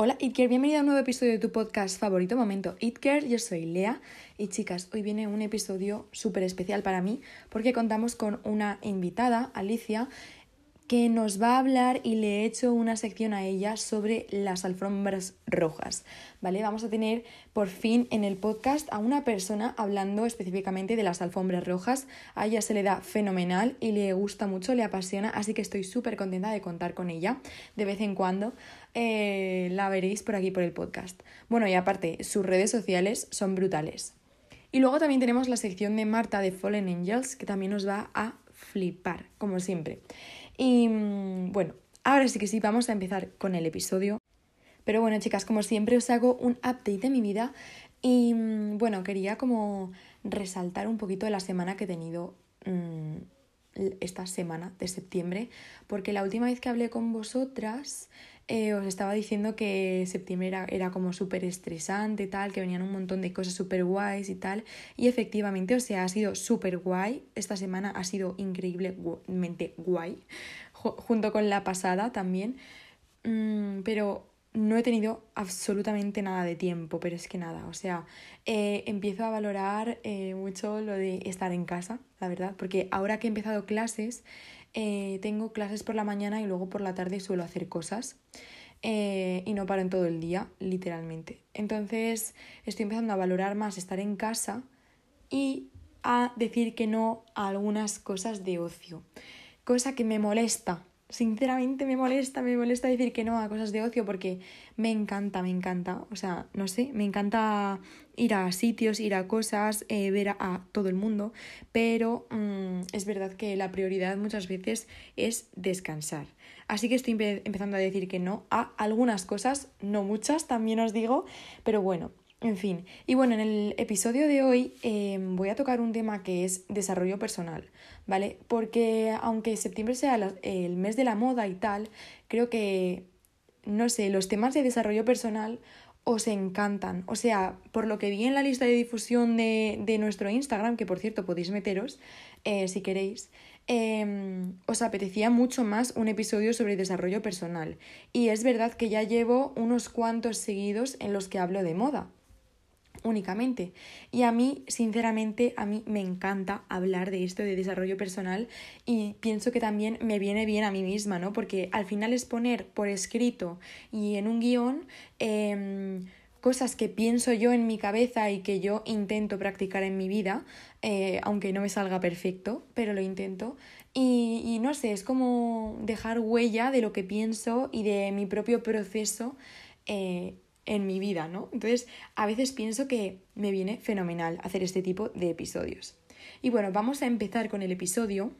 Hola Itker, bienvenida a un nuevo episodio de tu podcast favorito Momento Itker, yo soy Lea. Y chicas, hoy viene un episodio súper especial para mí porque contamos con una invitada, Alicia, que nos va a hablar y le he hecho una sección a ella sobre las alfombras rojas, ¿vale? Vamos a tener por fin en el podcast a una persona hablando específicamente de las alfombras rojas. A ella se le da fenomenal y le gusta mucho, le apasiona, así que estoy súper contenta de contar con ella de vez en cuando. Eh, la veréis por aquí por el podcast. Bueno, y aparte, sus redes sociales son brutales. Y luego también tenemos la sección de Marta de Fallen Angels, que también nos va a flipar, como siempre. Y mm, bueno, ahora sí que sí, vamos a empezar con el episodio. Pero bueno, chicas, como siempre os hago un update de mi vida y mm, bueno, quería como resaltar un poquito la semana que he tenido mm, esta semana de septiembre, porque la última vez que hablé con vosotras eh, os estaba diciendo que septiembre era, como súper estresante, tal, que venían un montón de cosas súper guays y tal. Y efectivamente, o sea, ha sido súper guay. Esta semana ha sido increíblemente guay, junto con la pasada también. Mm, pero no he tenido absolutamente nada de tiempo, pero es que nada, o sea, eh, empiezo a valorar eh, mucho lo de estar en casa, la verdad, porque ahora que he empezado clases, eh, tengo clases por la mañana y luego por la tarde suelo hacer cosas eh, y no paro en todo el día, literalmente. Entonces estoy empezando a valorar más estar en casa y a decir que no a algunas cosas de ocio, cosa que me molesta sinceramente me molesta, me molesta decir que no a cosas de ocio porque me encanta, me encanta, o sea, no sé, me encanta ir a sitios, ir a cosas, eh, ver a, todo el mundo, pero mm, es verdad que la prioridad muchas veces es descansar. Así que estoy empezando a decir que no a algunas cosas, no muchas, también os digo, pero bueno, en fin, y bueno, en el episodio de hoy em, voy a tocar un tema que es desarrollo personal, ¿vale? Porque aunque septiembre sea el mes de la moda y tal, creo que, no sé, los temas de desarrollo personal os encantan. O sea, por lo que vi en la lista de difusión de, de nuestro Instagram, que por cierto podéis meteros eh, si queréis, em, os apetecía mucho más un episodio sobre desarrollo personal. Y es verdad que ya llevo unos cuantos seguidos en los que hablo de moda únicamente. Y a mí, sinceramente, a mí me encanta hablar de esto de desarrollo personal y pienso que también me viene bien a mí misma, ¿no? Porque al final es poner por escrito y en un guion em, cosas que pienso yo en mi cabeza y que yo intento practicar en mi vida, eh, aunque no me salga perfecto, pero lo intento. Y, no sé, es como dejar huella de lo que pienso y de mi propio proceso. Eh, en mi vida, ¿no? Entonces, a veces pienso que me viene fenomenal hacer este tipo de episodios. Y bueno, vamos a empezar con el episodio.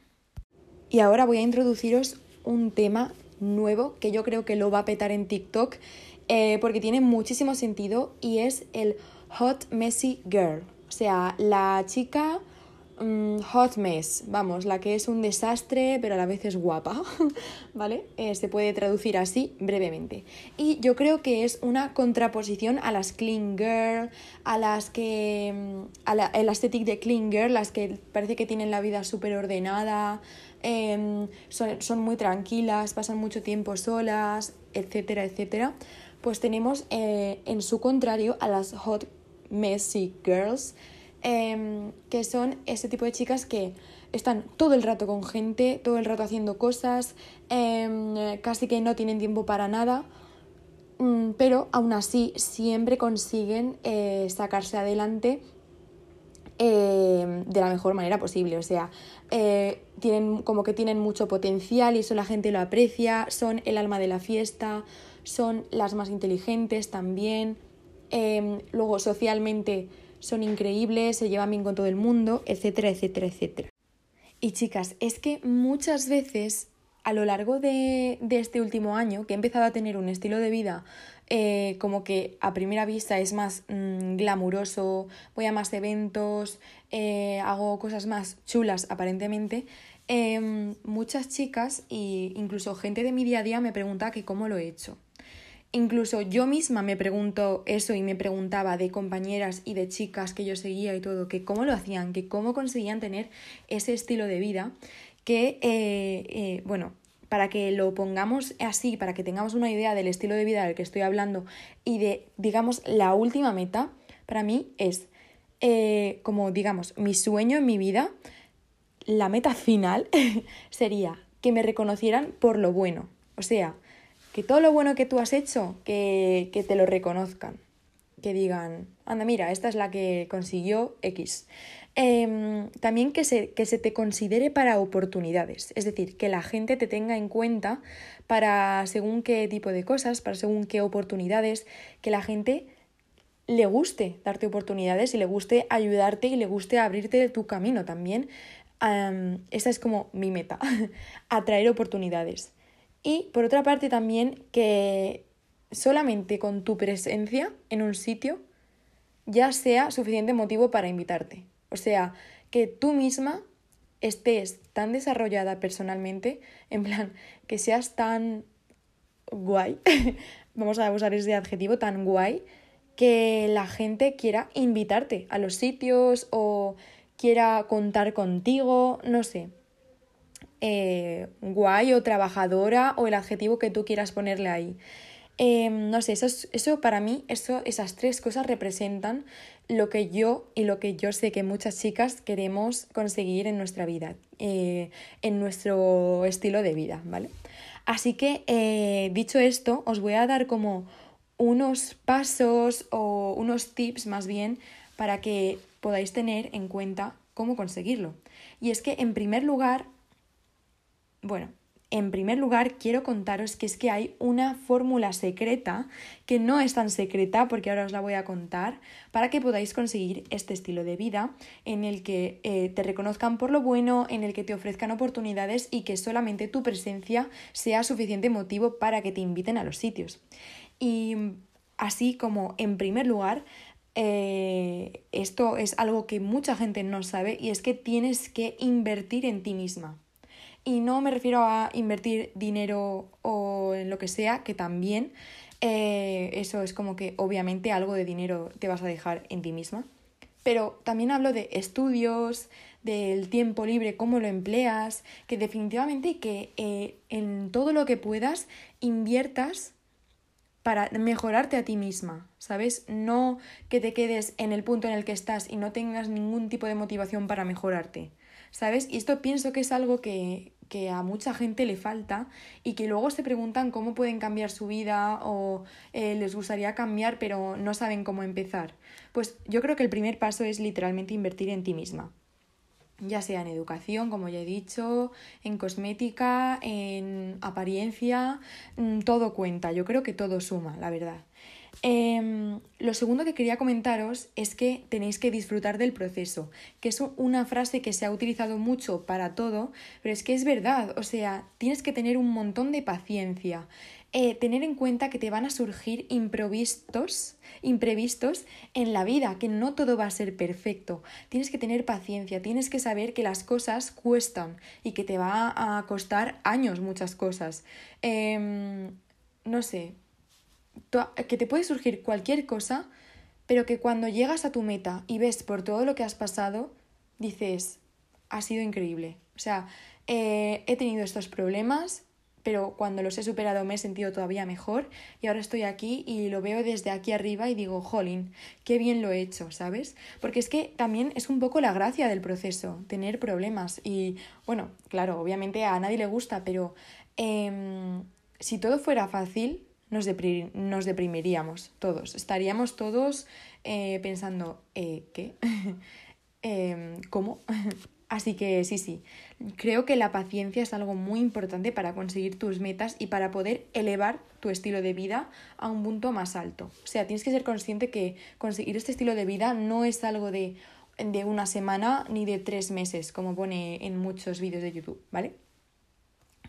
Y ahora voy a introduciros un tema nuevo que yo creo que lo va a petar en TikTok eh, porque tiene muchísimo sentido y es el Hot Messy Girl. O sea, la chica Mm, hot mess, vamos, la que es un desastre pero a la vez es guapa, ¿vale? Eh, se puede traducir así brevemente. Y yo creo que es una contraposición a las clean girl, a las que... Mm, a la, el aesthetic de clean girl, las que parece que tienen la vida súper ordenada, em, son, muy tranquilas, pasan mucho tiempo solas, etcétera, etcétera. Pues tenemos eh, en su contrario a las hot messy girls, Em, que son ese tipo de chicas que están todo el rato con gente, todo el rato haciendo cosas, em, casi que no tienen tiempo para nada, mm, pero aún así siempre consiguen eh, sacarse adelante em, de la mejor manera posible. O sea, eh, tienen como que tienen mucho potencial y eso la gente lo aprecia, son el alma de la fiesta, son las más inteligentes también. luego socialmente son increíbles, se llevan bien con todo el mundo, etcétera, etcétera, etcétera. Y chicas, es que muchas veces a lo largo de, este último año, que he empezado a tener un estilo de vida eh, como que a primera vista es más mm, glamuroso, voy a más eventos, eh, hago cosas más chulas aparentemente, em, muchas chicas e incluso gente de mi día a día me pregunta que cómo lo he hecho. Incluso yo misma me pregunto eso y me preguntaba de compañeras y de chicas que yo seguía y todo, que cómo lo hacían, que cómo conseguían tener ese estilo de vida, que, eh, eh, bueno, para que lo pongamos así, para que tengamos una idea del estilo de vida del que estoy hablando y de, digamos, la última meta, para mí es eh, como, digamos, mi sueño en mi vida, la meta final sería que me reconocieran por lo bueno. O sea, que todo lo bueno que tú has hecho, que, que te lo reconozcan. Que digan, anda, mira, esta es la que consiguió X. Em, también que se, que se te considere para oportunidades, es decir, que la gente te tenga en cuenta para según qué tipo de cosas, para según qué oportunidades, que la gente le guste darte oportunidades y le guste ayudarte y le guste abrirte tu camino también. esa es como mi meta, atraer oportunidades. Y por otra parte también que solamente con tu presencia en un sitio ya sea suficiente motivo para invitarte. O sea, que tú misma estés tan desarrollada personalmente, en plan, que seas tan guay, vamos a usar ese adjetivo, tan guay, que la gente quiera invitarte a los sitios o quiera contar contigo, no sé. Eh, guay o trabajadora o el adjetivo que tú quieras ponerle ahí. Em, no sé, eso, eso para mí, eso, esas tres cosas representan lo que yo y lo que yo sé que muchas chicas queremos conseguir en nuestra vida, eh, en nuestro estilo de vida, ¿vale? Así que, eh, dicho esto, os voy a dar como unos pasos o unos tips más bien para que podáis tener en cuenta cómo conseguirlo. Y es que, en primer lugar, bueno, en primer lugar, quiero contaros que es que hay una fórmula secreta, que no es tan secreta porque ahora os la voy a contar, para que podáis conseguir este estilo de vida en el que eh, te reconozcan por lo bueno, en el que te ofrezcan oportunidades y que solamente tu presencia sea suficiente motivo para que te inviten a los sitios. Y así como, en primer lugar, eh, esto es algo que mucha gente no sabe y es que tienes que invertir en ti misma. Y no me refiero a invertir dinero o en lo que sea, que también eh, eso es como que obviamente algo de dinero te vas a dejar en ti misma. Pero también hablo de estudios, del tiempo libre, cómo lo empleas, que definitivamente que eh, en todo lo que puedas inviertas para mejorarte a ti misma, ¿sabes? No que te quedes en el punto en el que estás y no tengas ningún tipo de motivación para mejorarte, ¿sabes? Y esto pienso que es algo que, que a mucha gente le falta y que luego se preguntan cómo pueden cambiar su vida o eh, les gustaría cambiar pero no saben cómo empezar. Pues yo creo que el primer paso es literalmente invertir en ti misma. Ya sea en educación, como ya he dicho, en cosmética, en apariencia, mm, todo cuenta. Yo creo que todo suma, la verdad. Em, lo segundo que quería comentaros es que tenéis que disfrutar del proceso, que es una frase que se ha utilizado mucho para todo, pero es que es verdad, o sea, tienes que tener un montón de paciencia, eh, tener en cuenta que te van a surgir imprevistos, imprevistos en la vida, que no todo va a ser perfecto. Tienes que tener paciencia, tienes que saber que las cosas cuestan y que te va a costar años muchas cosas. Em, no sé, que te puede surgir cualquier cosa, pero que cuando llegas a tu meta y ves por todo lo que has pasado, dices, ha sido increíble. O sea, eh, he tenido estos problemas, pero cuando los he superado me he sentido todavía mejor y ahora estoy aquí y lo veo desde aquí arriba y digo, jolín, qué bien lo he hecho, ¿sabes? Porque es que también es un poco la gracia del proceso, tener problemas y, bueno, claro, obviamente a nadie le gusta, pero em, si todo fuera fácil, nos, deprimiríamos todos. Estaríamos todos eh, pensando, eh, ¿qué? Em, ¿Cómo? Así que sí, sí, creo que la paciencia es algo muy importante para conseguir tus metas y para poder elevar tu estilo de vida a un punto más alto. O sea, tienes que ser consciente que conseguir este estilo de vida no es algo de, de una semana ni de tres meses, como pone en muchos vídeos de YouTube, ¿vale?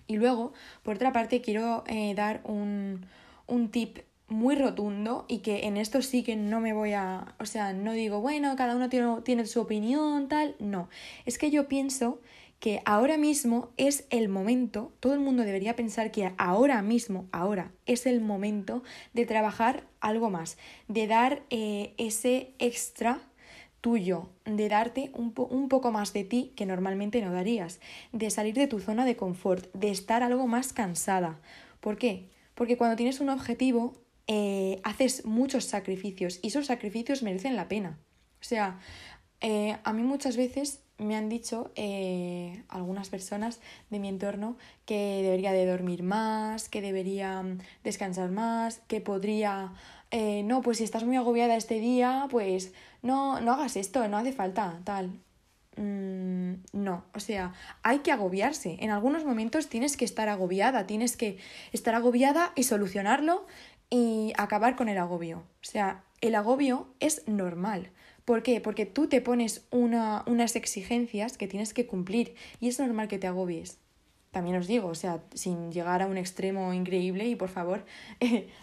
Y luego, por otra parte, quiero eh, dar un, un tip muy rotundo y que en esto sí que no me voy a, o sea, no digo, bueno, cada uno tiene, tiene, su opinión, tal, no, es que yo pienso que ahora mismo es el momento, todo el mundo debería pensar que ahora mismo, ahora es el momento de trabajar algo más, de dar eh, ese extra tuyo, de darte un, un, poco más de ti que normalmente no darías, de salir de tu zona de confort, de estar algo más cansada. ¿Por qué? Porque cuando tienes un objetivo, eh, haces muchos sacrificios y esos sacrificios merecen la pena. O sea, eh, a mí muchas veces me han dicho eh, algunas personas de mi entorno que debería de dormir más, que debería mm, descansar más, que podría... no, pues si estás muy agobiada este día, pues no, no hagas esto, no hace falta, tal. Mm, no, o sea, hay que agobiarse. En algunos momentos tienes que estar agobiada, tienes que estar agobiada y solucionarlo y acabar con el agobio. O sea, el agobio es normal. ¿Por qué? Porque tú te pones una, unas exigencias que tienes que cumplir y es normal que te agobies. También os digo, o sea, sin llegar a un extremo increíble y por favor,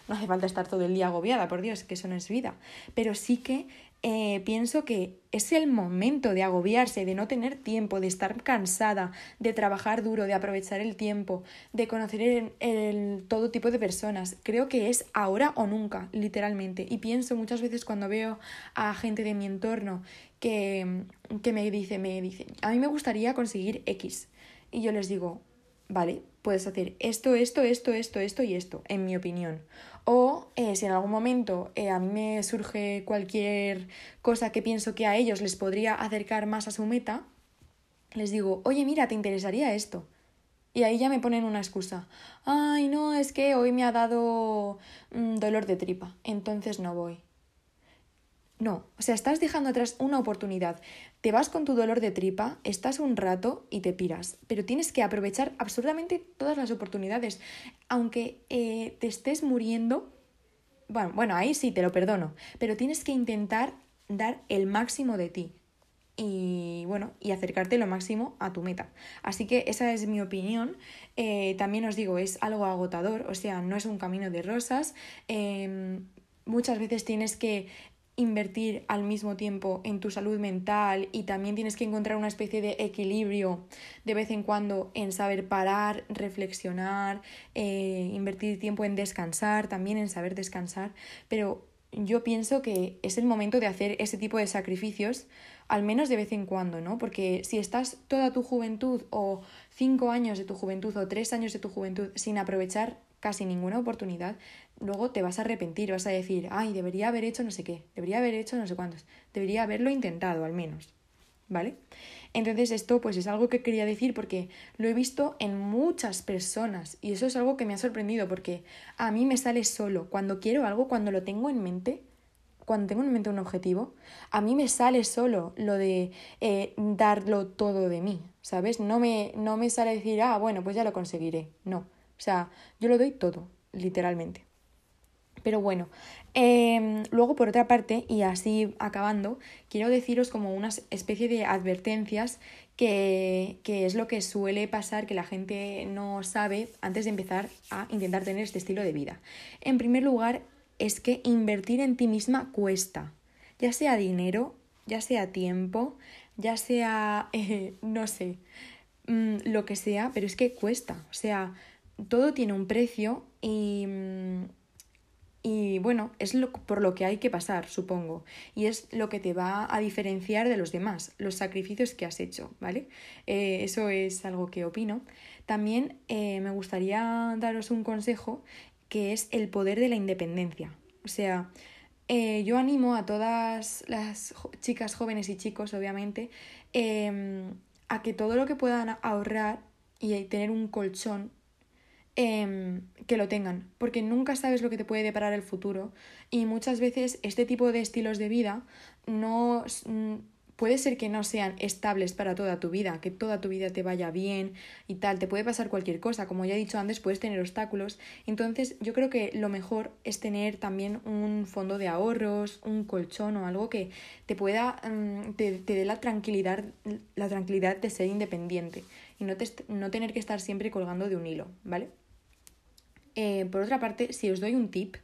no hace falta estar todo el día agobiada, por Dios, que eso no es vida. Pero sí que eh, pienso que es el momento de agobiarse, de no tener tiempo, de estar cansada, de trabajar duro, de aprovechar el tiempo, de conocer el, todo tipo de personas. Creo que es ahora o nunca, literalmente. Y pienso muchas veces cuando veo a gente de mi entorno que, que me dice, me dice, a mí me gustaría conseguir X. Y yo les digo, vale, puedes hacer esto, esto, esto, esto, esto y esto, en mi opinión. O eh, si en algún momento eh, a mí me surge cualquier cosa que pienso que a ellos les podría acercar más a su meta, les digo, oye, mira, ¿te interesaría esto? Y ahí ya me ponen una excusa. Ay, no, es que hoy me ha dado mm, dolor de tripa, entonces no voy. No, o sea, estás dejando atrás una oportunidad. Te vas con tu dolor de tripa, estás un rato y te piras, pero tienes que aprovechar absolutamente todas las oportunidades. Aunque eh, te estés muriendo, bueno, bueno, ahí sí te lo perdono, pero tienes que intentar dar el máximo de ti y bueno, y acercarte lo máximo a tu meta. Así que esa es mi opinión. Eh, también os digo, es algo agotador, o sea, no es un camino de rosas. Em, muchas veces tienes que invertir al mismo tiempo en tu salud mental y también tienes que encontrar una especie de equilibrio de vez en cuando en saber parar, reflexionar, eh, invertir tiempo en descansar, también en saber descansar, pero yo pienso que es el momento de hacer ese tipo de sacrificios, al menos de vez en cuando, ¿no? Porque si estás toda tu juventud o cinco años de tu juventud o tres años de tu juventud sin aprovechar casi ninguna oportunidad, luego te vas a arrepentir, vas a decir, ay, debería haber hecho no sé qué, debería haber hecho no sé cuántos, debería haberlo intentado al menos, ¿vale? Entonces esto pues es algo que quería decir porque lo he visto en muchas personas y eso es algo que me ha sorprendido porque a mí me sale solo, cuando quiero algo, cuando lo tengo en mente, cuando tengo en mente un objetivo, a mí me sale solo lo de eh, darlo todo de mí, ¿sabes? No me, no me sale decir, ah, bueno, pues ya lo conseguiré, no o sea, yo lo doy todo, literalmente. Pero bueno, em, luego por otra parte, y así acabando, quiero deciros como una especie de advertencias que, que, es lo que suele pasar que la gente no sabe antes de empezar a intentar tener este estilo de vida. En primer lugar, es que invertir en ti misma cuesta, ya sea dinero, ya sea tiempo, ya sea, eh, no sé, mm, lo que sea, pero es que cuesta. O sea, todo tiene un precio y, y bueno, es por lo que hay que pasar, supongo. Y es lo que te va a diferenciar de los demás, los sacrificios que has hecho, ¿vale? Eh, eso es algo que opino. También eh, me gustaría daros un consejo que es el poder de la independencia. O sea, eh, yo animo a todas las chicas jóvenes y chicos, obviamente, em, a que todo lo que puedan ahorrar y tener un colchón Em, que lo tengan, porque nunca sabes lo que te puede deparar el futuro. Y muchas veces este tipo de estilos de vida no puede ser que no sean estables para toda tu vida, que toda tu vida te vaya bien y tal, te puede pasar cualquier cosa, como ya he dicho antes, puedes tener obstáculos, entonces yo creo que lo mejor es tener también un fondo de ahorros, un colchón o algo que te pueda, mm, te, dé la tranquilidad, la tranquilidad de ser independiente y no, no tener que estar siempre colgando de un hilo, ¿vale? Eh, por otra parte, si os doy un tip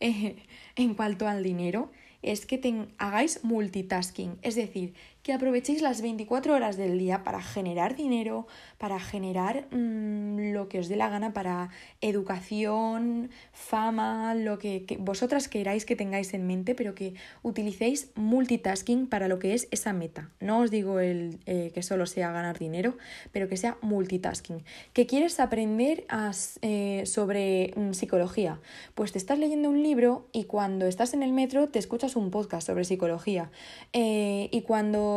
eh, en cuanto al dinero, es que hagáis multitasking, es decir, que aprovechéis las 24 horas del día para generar dinero, para generar mm, lo que os dé la gana, para educación, fama, lo que, vosotras queráis que tengáis en mente, pero que utilicéis multitasking para lo que es esa meta. No os digo el, eh, que solo sea ganar dinero, pero que sea multitasking. ¿Que quieres aprender eh, sobre mm, psicología? Pues te estás leyendo un libro y cuando estás en el metro te escuchas un podcast sobre psicología. Eh, y cuando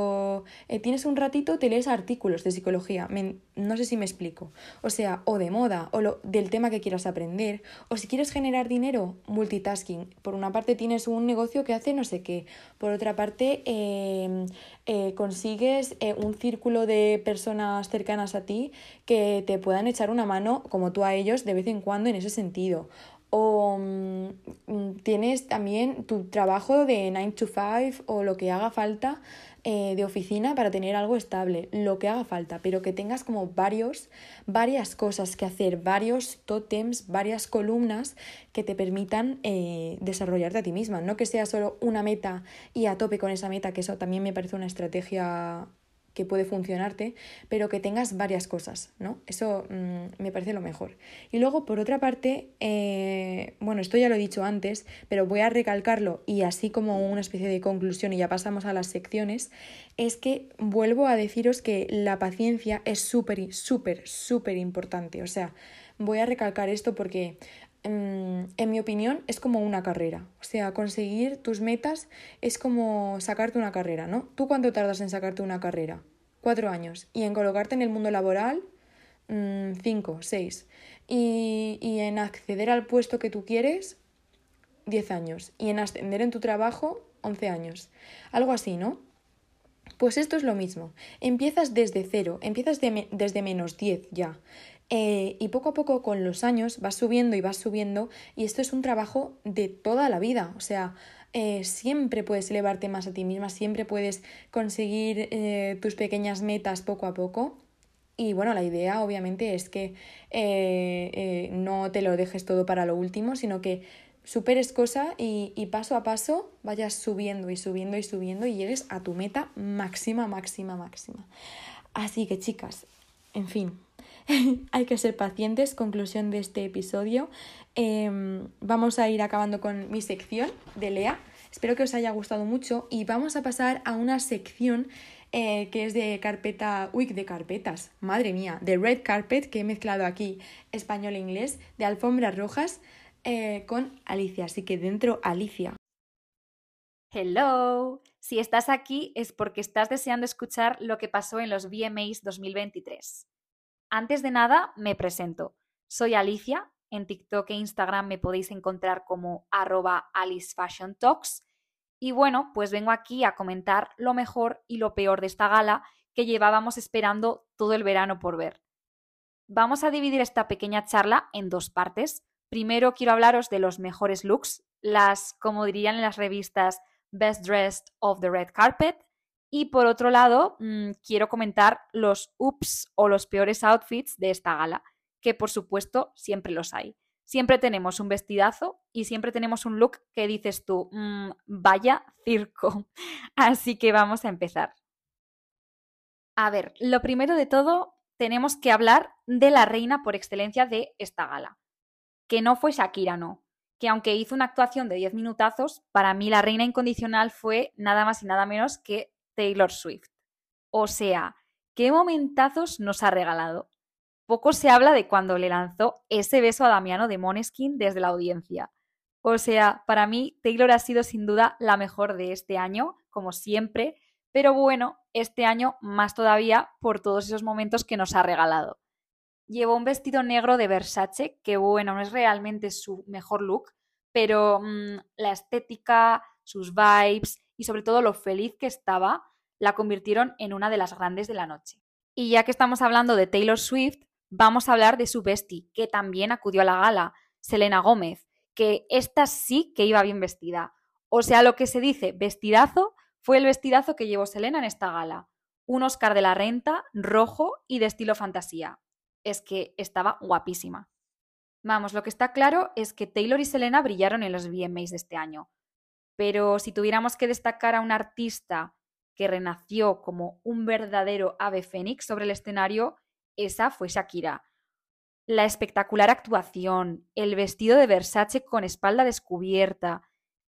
eh, tienes un ratito te lees artículos de psicología. no sé si me explico. O sea, o de moda, o del tema que quieras aprender. O si quieres generar dinero, multitasking. Por una parte tienes un negocio que hace no sé qué. Por otra parte, em, eh, consigues un círculo de personas cercanas a ti que te puedan echar una mano, como tú a ellos, de vez en cuando en ese sentido o mm, tienes también tu trabajo de 9 to 5 o lo que haga falta eh, de oficina para tener algo estable, lo que haga falta, pero que tengas como varios, varias cosas que hacer, varios tótems, varias columnas que te permitan eh, desarrollarte a ti misma, no que sea solo una meta y a tope con esa meta, que eso también me parece una estrategia que puede funcionarte, pero que tengas varias cosas, ¿no? Eso mm, me parece lo mejor. Y luego, por otra parte, eh, bueno, esto ya lo he dicho antes, pero voy a recalcarlo y así como una especie de conclusión y ya pasamos a las secciones, es que vuelvo a deciros que la paciencia es súper, súper, súper importante. O sea, voy a recalcar esto porque en mi opinión, es como una carrera. O sea, conseguir tus metas es como sacarte una carrera, ¿no? ¿Tú cuánto tardas en sacarte una carrera? cuatro años. Y en colocarte en el mundo laboral, mm, cinco, seis. Y, y en acceder al puesto que tú quieres, diez años. Y en ascender en tu trabajo, once años. Algo así, ¿no? Pues esto es lo mismo. Empiezas desde cero, empiezas desde menos diez ya. Eh, y poco a poco con los años vas subiendo y vas subiendo y esto es un trabajo de toda la vida. O sea, eh, siempre puedes elevarte más a ti misma, siempre puedes conseguir eh, tus pequeñas metas poco a poco. Y bueno, la idea obviamente es que no te lo dejes todo para lo último, sino que superes cosa y, y, paso a paso vayas subiendo y subiendo y subiendo y llegues a tu meta máxima, máxima, máxima. Así que chicas, en fin, hay que ser pacientes. Conclusión de este episodio. Em, vamos a ir acabando con mi sección de Lea. Espero que os haya gustado mucho y vamos a pasar a una sección eh, que es de carpeta, uy, de carpetas, madre mía, de red carpet que he mezclado aquí español e inglés, de alfombras rojas eh, con Alicia. Así que dentro Alicia. Hello, si estás aquí es porque estás deseando escuchar lo que pasó en los VMAs 2023. Antes de nada, me presento. Soy Alicia. En TikTok e Instagram me podéis encontrar como arroba Alice Fashion Talks. Y bueno, pues vengo aquí a comentar lo mejor y lo peor de esta gala que llevábamos esperando todo el verano por ver. Vamos a dividir esta pequeña charla en dos partes. Primero quiero hablaros de los mejores looks, las, como dirían en las revistas, Best Dressed of the Red Carpet, y por otro lado, mm, quiero comentar los ups o los peores outfits de esta gala, que por supuesto siempre los hay. Siempre tenemos un vestidazo y siempre tenemos un look que dices tú, mm, vaya circo. Así que vamos a empezar. A ver, lo primero de todo, tenemos que hablar de la reina por excelencia de esta gala, que no fue Shakira, no, que aunque hizo una actuación de 10 minutazos, para mí la reina incondicional fue nada más y nada menos que Taylor Swift. O sea, ¿qué momentazos nos ha regalado? Poco se habla de cuando le lanzó ese beso a Damiano de Moneskin desde la audiencia. O sea, para mí Taylor ha sido sin duda la mejor de este año, como siempre, pero bueno, este año más todavía por todos esos momentos que nos ha regalado. Llevó un vestido negro de Versace, que bueno, no es realmente su mejor look, pero mm, la estética, sus vibes y sobre todo lo feliz que estaba, la convirtieron en una de las grandes de la noche. Y ya que estamos hablando de Taylor Swift, vamos a hablar de su bestie, que también acudió a la gala, Selena Gómez, que esta sí que iba bien vestida. O sea, lo que se dice vestidazo fue el vestidazo que llevó Selena en esta gala. Un Oscar de la Renta, rojo y de estilo fantasía. Es que estaba guapísima. Vamos, lo que está claro es que Taylor y Selena brillaron en los VMAs de este año. Pero si tuviéramos que destacar a un artista que renació como un verdadero ave fénix sobre el escenario, esa fue Shakira. La espectacular actuación, el vestido de Versace con espalda descubierta.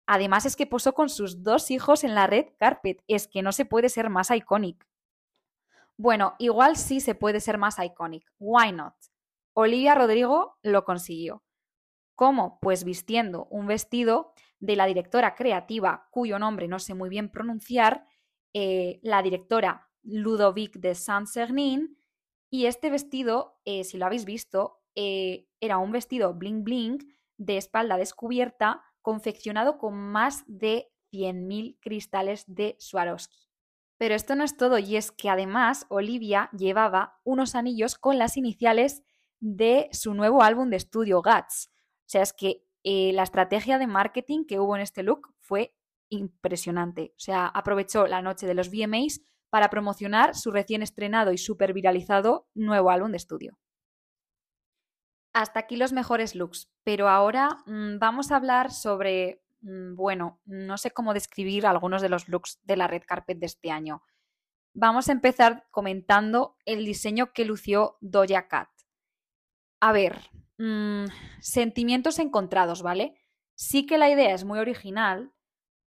Además es que posó con sus dos hijos en la red carpet. Es que no se puede ser más iconic. Bueno, igual sí se puede ser más iconic. Why not? Olivia Rodrigo lo consiguió. ¿Cómo? Pues vistiendo un vestido de la directora creativa, cuyo nombre no sé muy bien pronunciar, eh, la directora Ludovic de Saint-Cernin, y este vestido, eh, si lo habéis visto, eh, era un vestido bling bling de espalda descubierta, confeccionado con más de 100.000 cristales de Swarovski. Pero esto no es todo, y es que además Olivia llevaba unos anillos con las iniciales de su nuevo álbum de estudio, Guts. O sea, es que eh, la estrategia de marketing que hubo en este look fue impresionante. O sea, aprovechó la noche de los VMAs para promocionar su recién estrenado y súper viralizado nuevo álbum de estudio. Hasta aquí los mejores looks, pero ahora mm, vamos a hablar sobre, mm, bueno, no sé cómo describir algunos de los looks de la red carpet de este año. Vamos a empezar comentando el diseño que lució Doja Cat. A ver, mm, sentimientos encontrados, ¿vale? Sí que la idea es muy original.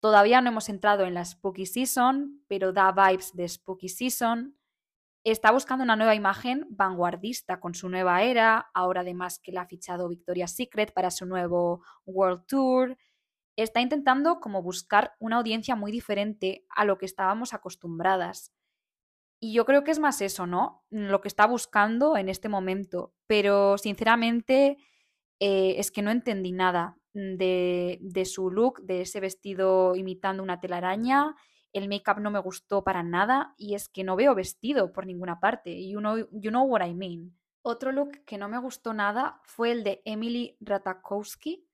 Todavía no hemos entrado en la Spooky Season, pero da vibes de Spooky Season. Está buscando una nueva imagen vanguardista con su nueva era, ahora además que la ha fichado Victoria's Secret para su nuevo World Tour. Está intentando como buscar una audiencia muy diferente a lo que estábamos acostumbradas. Y yo creo que es más eso, ¿no? Lo que está buscando en este momento. Pero sinceramente eh, es que no entendí nada de, de, su look, de ese vestido imitando una telaraña. El make-up no me gustó para nada y es que no veo vestido por ninguna parte. You know, you know what I mean. Otro look que no me gustó nada fue el de Emily Ratakowski,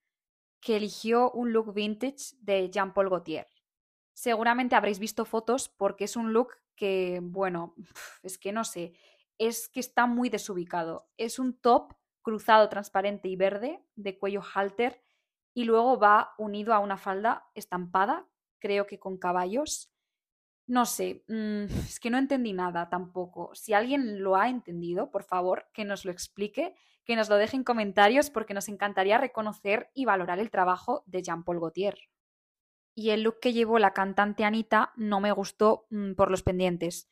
que eligió un look vintage de Jean-Paul Gaultier. Seguramente habréis visto fotos porque es un look que, bueno, es que no sé, es que está muy desubicado. Es un top cruzado transparente y verde de cuello halter y luego va unido a una falda estampada, creo que con caballos. No sé, mm, es que no entendí nada tampoco. Si alguien lo ha entendido, por favor, que nos lo explique, que nos lo deje en comentarios porque nos encantaría reconocer y valorar el trabajo de Jean-Paul Gaultier y el look que llevó la cantante Anita no me gustó mm, por los pendientes.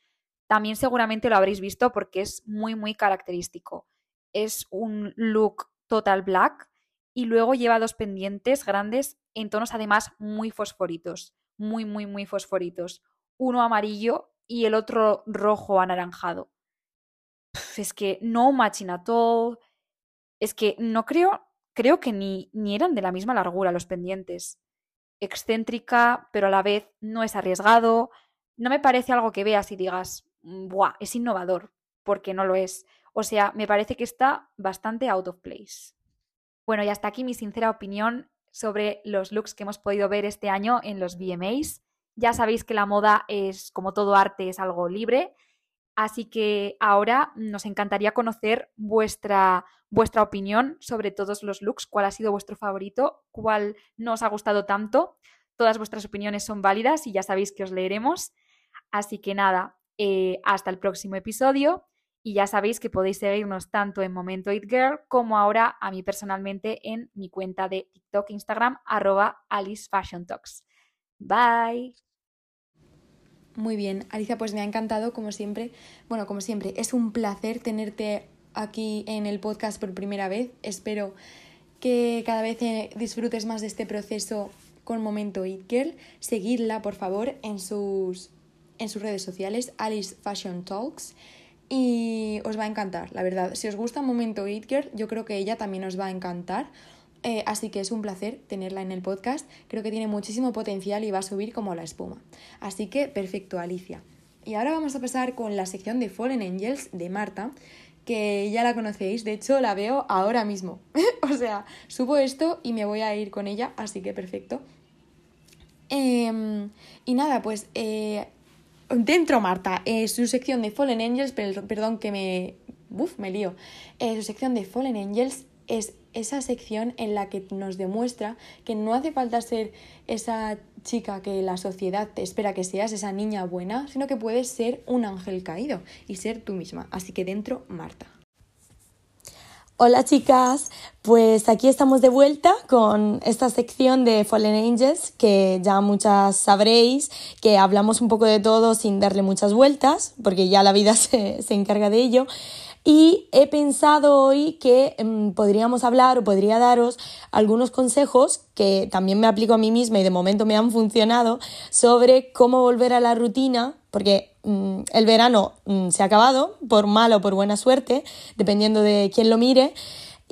También seguramente lo habréis visto porque es muy, muy característico. Es un look total black y luego lleva dos pendientes grandes en tonos además muy fosforitos, muy, muy, muy fosforitos. Uno amarillo y el otro rojo anaranjado. es que no matching at all. Es que no creo, creo que ni, ni eran de la misma largura los pendientes excéntrica, pero a la vez no es arriesgado. No me parece algo que veas y digas, mm, ¡buah! Es innovador, porque no lo es. O sea, me parece que está bastante out of place. Bueno, y hasta aquí mi sincera opinión sobre los looks que hemos podido ver este año en los VMAs. Ya sabéis que la moda es, como todo arte, es algo libre Así que ahora nos encantaría conocer vuestra, vuestra opinión sobre todos los looks, cuál ha sido vuestro favorito, cuál no os ha gustado tanto. Todas vuestras opiniones son válidas y ya sabéis que os leeremos. Así que nada, eh, hasta el próximo episodio. Y ya sabéis que podéis seguirnos tanto en Momento It Girl como ahora a mí personalmente en mi cuenta de TikTok, Instagram, arroba Alice. Bye. Muy bien, Alicia, pues me ha encantado como siempre. Bueno, como siempre, es un placer tenerte aquí en el podcast por primera vez. Espero que cada vez eh, disfrutes más de este proceso con Momento It Girl. Seguidla, por favor, en sus, en sus redes sociales, Alice Fashion Talks. Y os va a encantar, la verdad. Si os gusta Momento It Girl, yo creo que ella también os va a encantar. Eh, así que es un placer tenerla en el podcast. Creo que tiene muchísimo potencial y va a subir como la espuma. Así que perfecto, Alicia. Y ahora vamos a pasar con la sección de Fallen Angels de Marta, que ya la conocéis, de hecho la veo ahora mismo. o sea, subo esto y me voy a ir con ella, así que perfecto. Em, y nada, pues eh, dentro Marta, eh, su sección de Fallen Angels, perdón que me... Uf, me lío. su sección de Fallen Angels es esa sección en la que nos demuestra que no hace falta ser esa chica que la sociedad te espera que seas, esa niña buena, sino que puedes ser un ángel caído y ser tú misma. Así que dentro, Marta. Hola chicas, pues aquí estamos de vuelta con esta sección de Fallen Angels que ya muchas sabréis que hablamos un poco de todo sin darle muchas vueltas porque ya la vida se, se encarga de ello. Y he pensado hoy que mm, podríamos hablar o podría daros algunos consejos que también me aplico a mí misma y de momento me han funcionado sobre cómo volver a la rutina, porque mm, el verano mm, se ha acabado, por mala o por buena suerte, dependiendo de quién lo mire.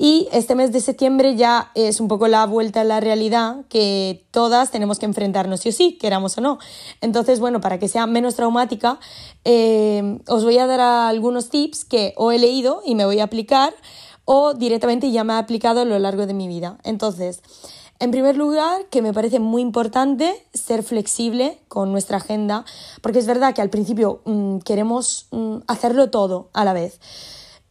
Y este mes de septiembre ya es un poco la vuelta a la realidad que todas tenemos que enfrentarnos sí o sí, queramos o no. Entonces, bueno, para que sea menos traumática, eh, os voy a dar algunos tips que o he leído y me voy a aplicar o directamente ya me he aplicado a lo largo de mi vida. Entonces, en primer lugar, que me parece muy importante ser flexible con nuestra agenda, porque es verdad que al principio mm, queremos mm, hacerlo todo a la vez.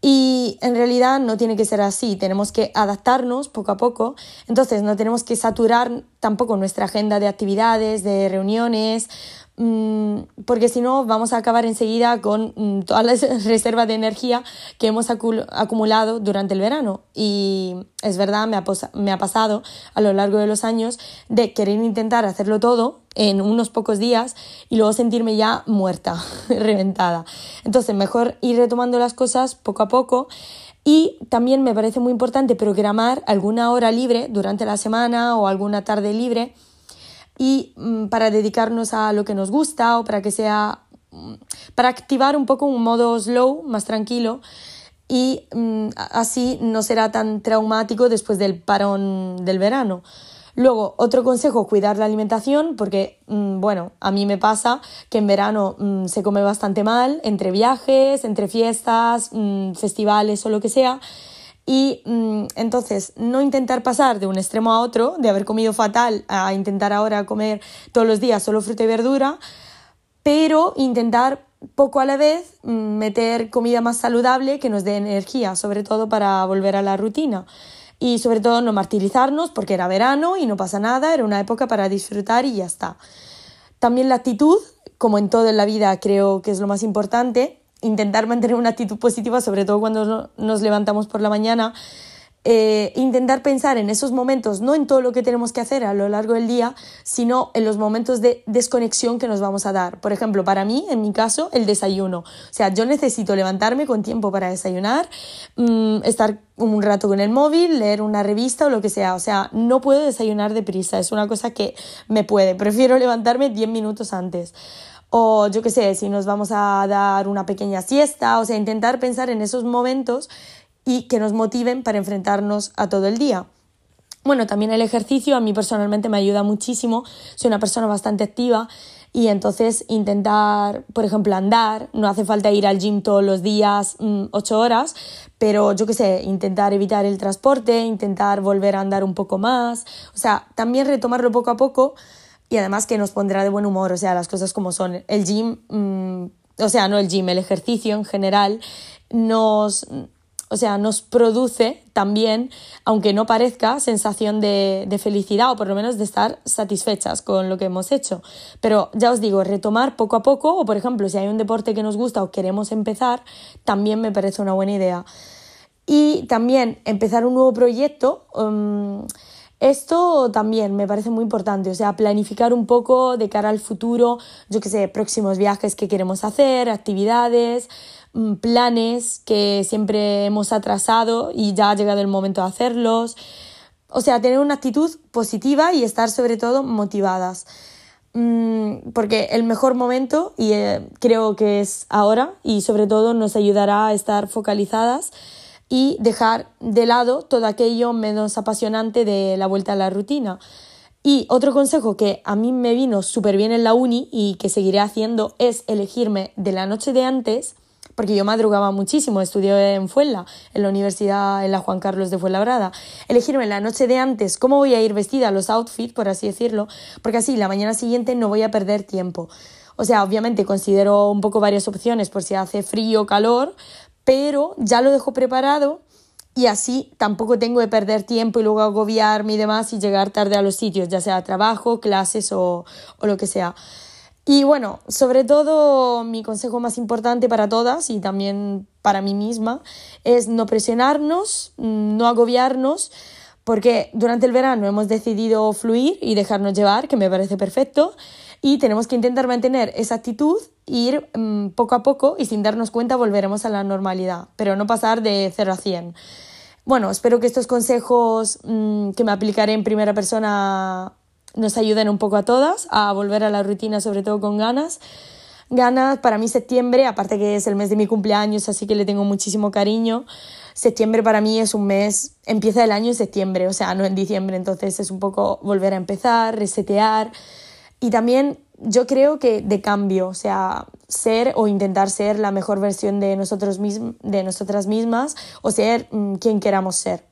Y en realidad no tiene que ser así, tenemos que adaptarnos poco a poco, entonces no tenemos que saturar tampoco nuestra agenda de actividades, de reuniones, porque si no vamos a acabar enseguida con mm, todas las reservas de energía que hemos acumulado durante el verano. Y es verdad, me ha, me ha pasado a lo largo de los años de querer intentar hacerlo todo en unos pocos días y luego sentirme ya muerta, reventada. Entonces, mejor ir retomando las cosas poco a poco. Y también me parece muy importante programar alguna hora libre durante la semana o alguna tarde libre y mm, para dedicarnos a lo que nos gusta o para que sea mm, para activar un poco un modo slow, más tranquilo y mm, así no será tan traumático después del parón del verano. Luego, otro consejo, cuidar la alimentación, porque, bueno, a mí me pasa que en verano se come bastante mal, entre viajes, entre fiestas, festivales o lo que sea. Y entonces, no intentar pasar de un extremo a otro, de haber comido fatal a intentar ahora comer todos los días solo fruta y verdura, pero intentar poco a la vez meter comida más saludable que nos dé energía, sobre todo para volver a la rutina y sobre todo no martirizarnos porque era verano y no pasa nada, era una época para disfrutar y ya está. También la actitud, como en todo la vida creo que es lo más importante, intentar mantener una actitud positiva, sobre todo cuando nos levantamos por la mañana, eh, intentar pensar en esos momentos, no en todo lo que tenemos que hacer a lo largo del día, sino en los momentos de desconexión que nos vamos a dar. Por ejemplo, para mí, en mi caso, el desayuno. O sea, yo necesito levantarme con tiempo para desayunar, mm, estar un rato con el móvil, leer una revista o lo que sea. O sea, no puedo desayunar deprisa, es una cosa que me puede. Prefiero levantarme 10 minutos antes o yo qué sé, si nos vamos a dar una pequeña siesta, o sea, intentar pensar en esos momentos y que nos motiven para enfrentarnos a todo el día. Bueno, también el ejercicio a mí personalmente me ayuda muchísimo, soy una persona bastante activa y entonces intentar, por ejemplo, andar, no hace falta ir al gym todos los días mm, ocho horas, pero yo qué sé, intentar evitar el transporte, intentar volver a andar un poco más, o sea, también retomarlo poco a poco y además que nos pondrá de buen humor, o sea, las cosas como son. El gym, mm, o sea, no el gym, el ejercicio en general nos o sea, nos produce también, aunque no parezca, sensación de, felicidad o por lo menos de estar satisfechas con lo que hemos hecho. Pero ya os digo, retomar poco a poco o por ejemplo, si hay un deporte que nos gusta o queremos empezar, también me parece una buena idea. Y también empezar un nuevo proyecto. Um, esto también me parece muy importante, o sea, planificar un poco de cara al futuro, yo qué sé, próximos viajes que queremos hacer, actividades, Mm, planes que siempre hemos atrasado y ya ha llegado el momento de hacerlos. O sea, tener una actitud positiva y estar sobre todo motivadas. Mm, porque el mejor momento, y eh, creo que es ahora, y sobre todo nos ayudará a estar focalizadas y dejar de lado todo aquello menos apasionante de la vuelta a la rutina. Y otro consejo que a mí me vino súper bien en la uni y que seguiré haciendo es elegirme de la noche de antes porque yo madrugaba muchísimo, estudié en Fuenla, en la Universidad, en la Juan Carlos de Fuenlabrada. Elegirme la noche de antes cómo voy a ir vestida, los outfits, por así decirlo, porque así la mañana siguiente no voy a perder tiempo. O sea, obviamente considero un poco varias opciones por si hace frío o calor, pero ya lo dejo preparado y así tampoco tengo que perder tiempo y luego agobiarme y demás y llegar tarde a los sitios, ya sea trabajo, clases o, o lo que sea. Y bueno, sobre todo mi consejo más importante para todas y también para mí misma es no presionarnos, no agobiarnos, porque durante el verano hemos decidido fluir y dejarnos llevar, que me parece perfecto, y tenemos que intentar mantener esa actitud ir mm, poco a poco y sin darnos cuenta volveremos a la normalidad, pero no pasar de 0 a 100. Bueno, espero que estos consejos mm, que me aplicaré en primera persona nos ayuden un poco a todas a volver a la rutina, sobre todo con ganas. Ganas, para mí septiembre, aparte que es el mes de mi cumpleaños, así que le tengo muchísimo cariño. Septiembre para mí es un mes, empieza el año en septiembre, o sea, no en diciembre, entonces es un poco volver a empezar, resetear y también yo creo que de cambio, o sea, ser o intentar ser la mejor versión de, nosotros de nosotras mismas o ser mm, quien queramos ser.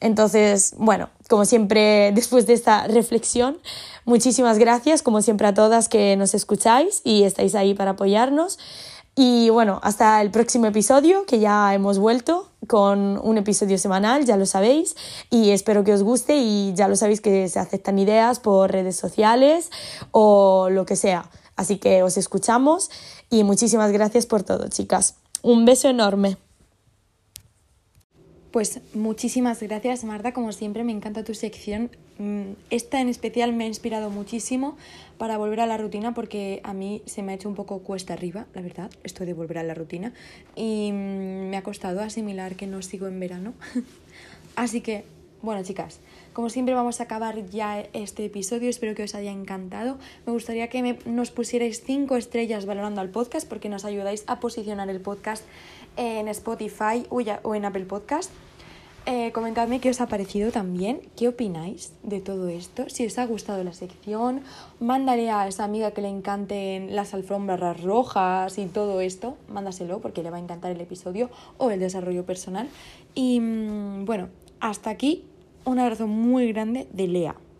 Entonces, bueno, como siempre, después de esta reflexión, muchísimas gracias, como siempre, a todas que nos escucháis y estáis ahí para apoyarnos. Y bueno, hasta el próximo episodio, que ya hemos vuelto con un episodio semanal, ya lo sabéis, y espero que os guste y ya lo sabéis que se aceptan ideas por redes sociales o lo que sea. Así que os escuchamos y muchísimas gracias por todo, chicas. Un beso enorme. Pues muchísimas gracias, Marta. Como siempre, me encanta tu sección. Mm, esta en especial me ha inspirado muchísimo para volver a la rutina porque a mí se me ha hecho un poco cuesta arriba, la verdad, esto de volver a la rutina. Y mm, me ha costado asimilar que no sigo en verano. Así que, bueno, chicas, como siempre vamos a acabar ya este episodio, espero que os haya encantado. Me gustaría que nos pusierais 5 estrellas valorando al podcast porque nos ayudáis a posicionar el podcast en Spotify o en Apple Podcast. Eh, comentadme qué os ha parecido también, qué opináis de todo esto, si os ha gustado la sección, mándale a esa amiga que le encanten las alfombras rojas y todo esto, mándaselo porque le va a encantar el episodio o el desarrollo personal. Y mm, bueno, hasta aquí un abrazo muy grande de Lea.